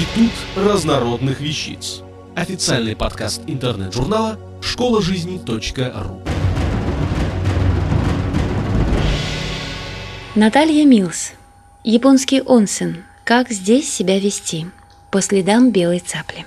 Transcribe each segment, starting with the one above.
Институт разнородных вещиц. Официальный подкаст интернет-журнала школа жизни.ру. Наталья Милс. Японский онсен. Как здесь себя вести? По следам белой цапли.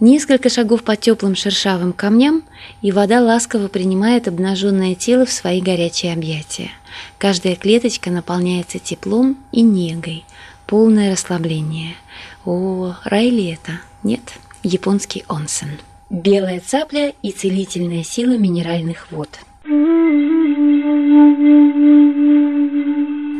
Несколько шагов по теплым шершавым камням, и вода ласково принимает обнаженное тело в свои горячие объятия. Каждая клеточка наполняется теплом и негой, полное расслабление. О, рай ли это? Нет, японский онсен. Белая цапля и целительная сила минеральных вод.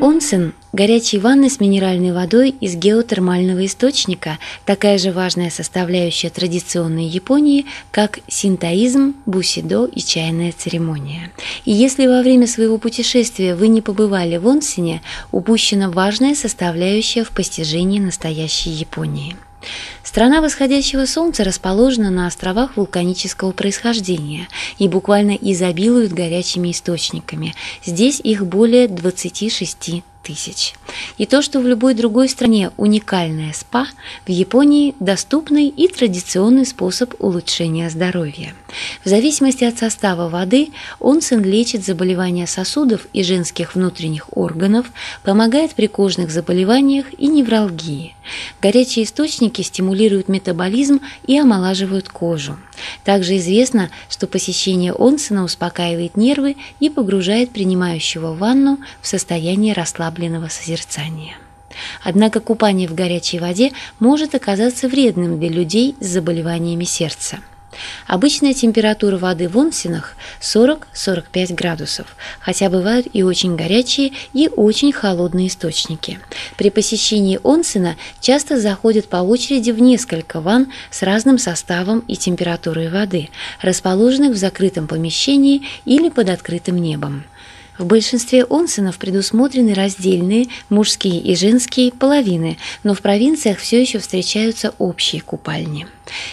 Онсен – горячие ванны с минеральной водой из геотермального источника, такая же важная составляющая традиционной Японии, как синтоизм, бусидо и чайная церемония. И если во время своего путешествия вы не побывали в Онсене, упущена важная составляющая в постижении настоящей Японии – Страна восходящего солнца расположена на островах вулканического происхождения и буквально изобилует горячими источниками. Здесь их более 26 тысяч. И то, что в любой другой стране уникальное СПА, в Японии доступный и традиционный способ улучшения здоровья. В зависимости от состава воды, онсен лечит заболевания сосудов и женских внутренних органов, помогает при кожных заболеваниях и невралгии. Горячие источники стимулируют метаболизм и омолаживают кожу. Также известно, что посещение онсена успокаивает нервы и погружает принимающего ванну в состояние расслабленного созерцания. Однако купание в горячей воде может оказаться вредным для людей с заболеваниями сердца. Обычная температура воды в онсенах 40-45 градусов, хотя бывают и очень горячие и очень холодные источники. При посещении онсена часто заходят по очереди в несколько ванн с разным составом и температурой воды, расположенных в закрытом помещении или под открытым небом. В большинстве онсенов предусмотрены раздельные мужские и женские половины, но в провинциях все еще встречаются общие купальни.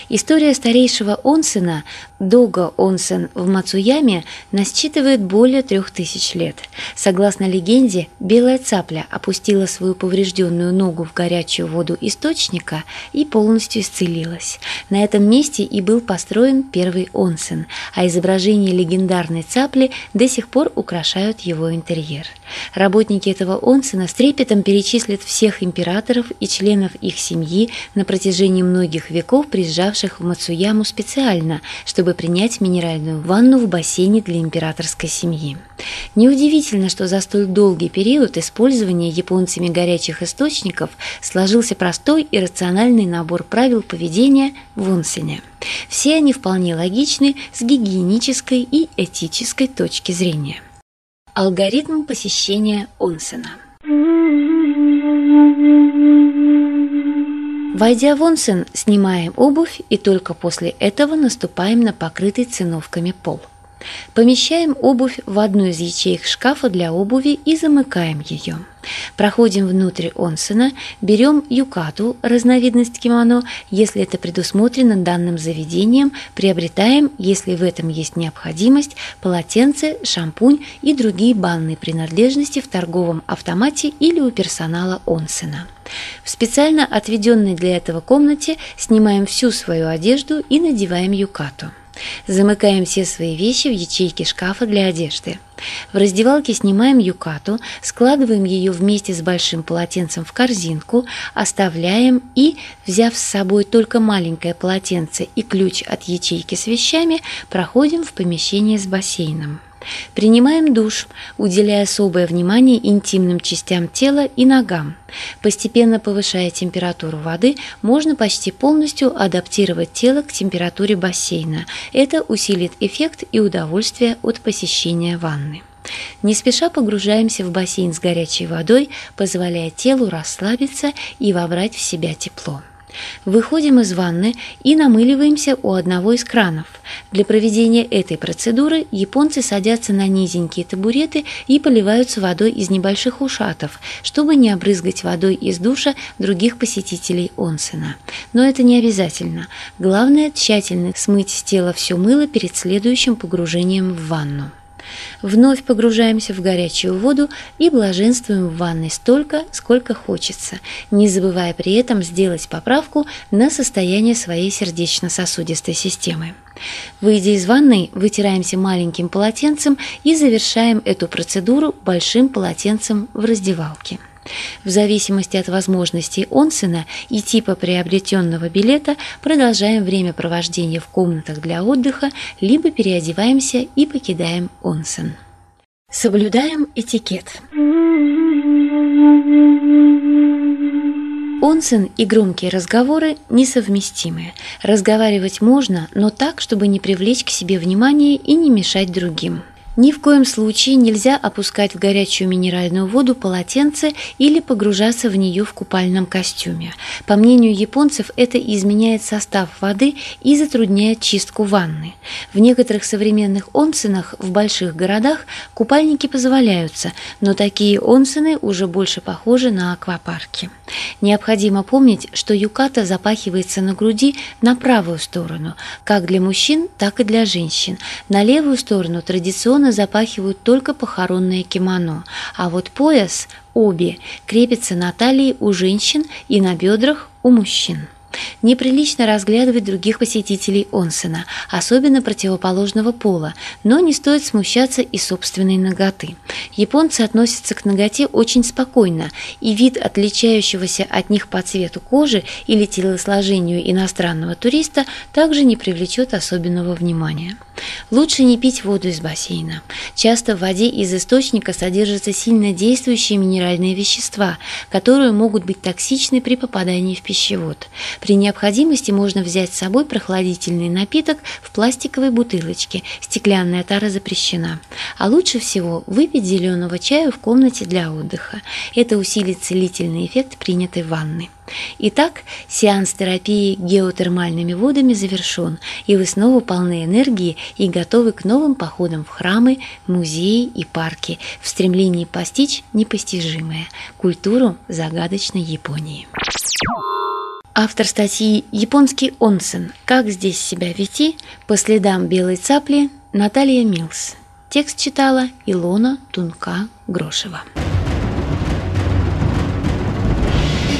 История старейшего онсена, Дога онсен в Мацуяме, насчитывает более трех тысяч лет. Согласно легенде, белая цапля опустила свою поврежденную ногу в горячую воду источника и полностью исцелилась. На этом месте и был построен первый онсен, а изображение легендарной цапли до сих пор украшают его интерьер. Работники этого онсена с трепетом перечислят всех императоров и членов их семьи на протяжении многих веков при приезжавших в Мацуяму специально, чтобы принять минеральную ванну в бассейне для императорской семьи. Неудивительно, что за столь долгий период использования японцами горячих источников сложился простой и рациональный набор правил поведения в онсене. Все они вполне логичны с гигиенической и этической точки зрения. Алгоритм посещения онсена – Войдя в онсен, снимаем обувь и только после этого наступаем на покрытый циновками пол. Помещаем обувь в одну из ячеек шкафа для обуви и замыкаем ее. Проходим внутрь онсена, берем юкату, разновидность кимоно, если это предусмотрено данным заведением, приобретаем, если в этом есть необходимость, полотенце, шампунь и другие банные принадлежности в торговом автомате или у персонала онсена. В специально отведенной для этого комнате снимаем всю свою одежду и надеваем юкату. Замыкаем все свои вещи в ячейке шкафа для одежды. В раздевалке снимаем юкату, складываем ее вместе с большим полотенцем в корзинку, оставляем и, взяв с собой только маленькое полотенце и ключ от ячейки с вещами, проходим в помещение с бассейном. Принимаем душ, уделяя особое внимание интимным частям тела и ногам. Постепенно повышая температуру воды, можно почти полностью адаптировать тело к температуре бассейна. Это усилит эффект и удовольствие от посещения ванны. Не спеша погружаемся в бассейн с горячей водой, позволяя телу расслабиться и вобрать в себя тепло. Выходим из ванны и намыливаемся у одного из кранов. Для проведения этой процедуры японцы садятся на низенькие табуреты и поливаются водой из небольших ушатов, чтобы не обрызгать водой из душа других посетителей онсена. Но это не обязательно. Главное – тщательно смыть с тела все мыло перед следующим погружением в ванну. Вновь погружаемся в горячую воду и блаженствуем в ванной столько, сколько хочется, не забывая при этом сделать поправку на состояние своей сердечно-сосудистой системы. Выйдя из ванной, вытираемся маленьким полотенцем и завершаем эту процедуру большим полотенцем в раздевалке. В зависимости от возможностей онсена и типа приобретенного билета продолжаем время провождения в комнатах для отдыха, либо переодеваемся и покидаем онсен. Соблюдаем этикет. Онсен и громкие разговоры несовместимы. Разговаривать можно, но так, чтобы не привлечь к себе внимание и не мешать другим. Ни в коем случае нельзя опускать в горячую минеральную воду полотенце или погружаться в нее в купальном костюме. По мнению японцев, это изменяет состав воды и затрудняет чистку ванны. В некоторых современных онсенах в больших городах купальники позволяются, но такие онсены уже больше похожи на аквапарки. Необходимо помнить, что юката запахивается на груди на правую сторону, как для мужчин, так и для женщин. На левую сторону традиционно традиционно запахивают только похоронное кимоно, а вот пояс, обе, крепится на талии у женщин и на бедрах у мужчин. Неприлично разглядывать других посетителей онсена, особенно противоположного пола, но не стоит смущаться и собственной ноготы. Японцы относятся к ноготе очень спокойно, и вид отличающегося от них по цвету кожи или телосложению иностранного туриста также не привлечет особенного внимания. Лучше не пить воду из бассейна. Часто в воде из источника содержатся сильно действующие минеральные вещества, которые могут быть токсичны при попадании в пищевод. При необходимости можно взять с собой прохладительный напиток в пластиковой бутылочке. Стеклянная тара запрещена. А лучше всего выпить зеленого чая в комнате для отдыха. Это усилит целительный эффект принятой ванны. Итак, сеанс терапии геотермальными водами завершен, и вы снова полны энергии и готовы к новым походам в храмы, музеи и парки в стремлении постичь непостижимое – культуру загадочной Японии. Автор статьи «Японский онсен. Как здесь себя вести?» по следам белой цапли Наталья Милс. Текст читала Илона Тунка-Грошева.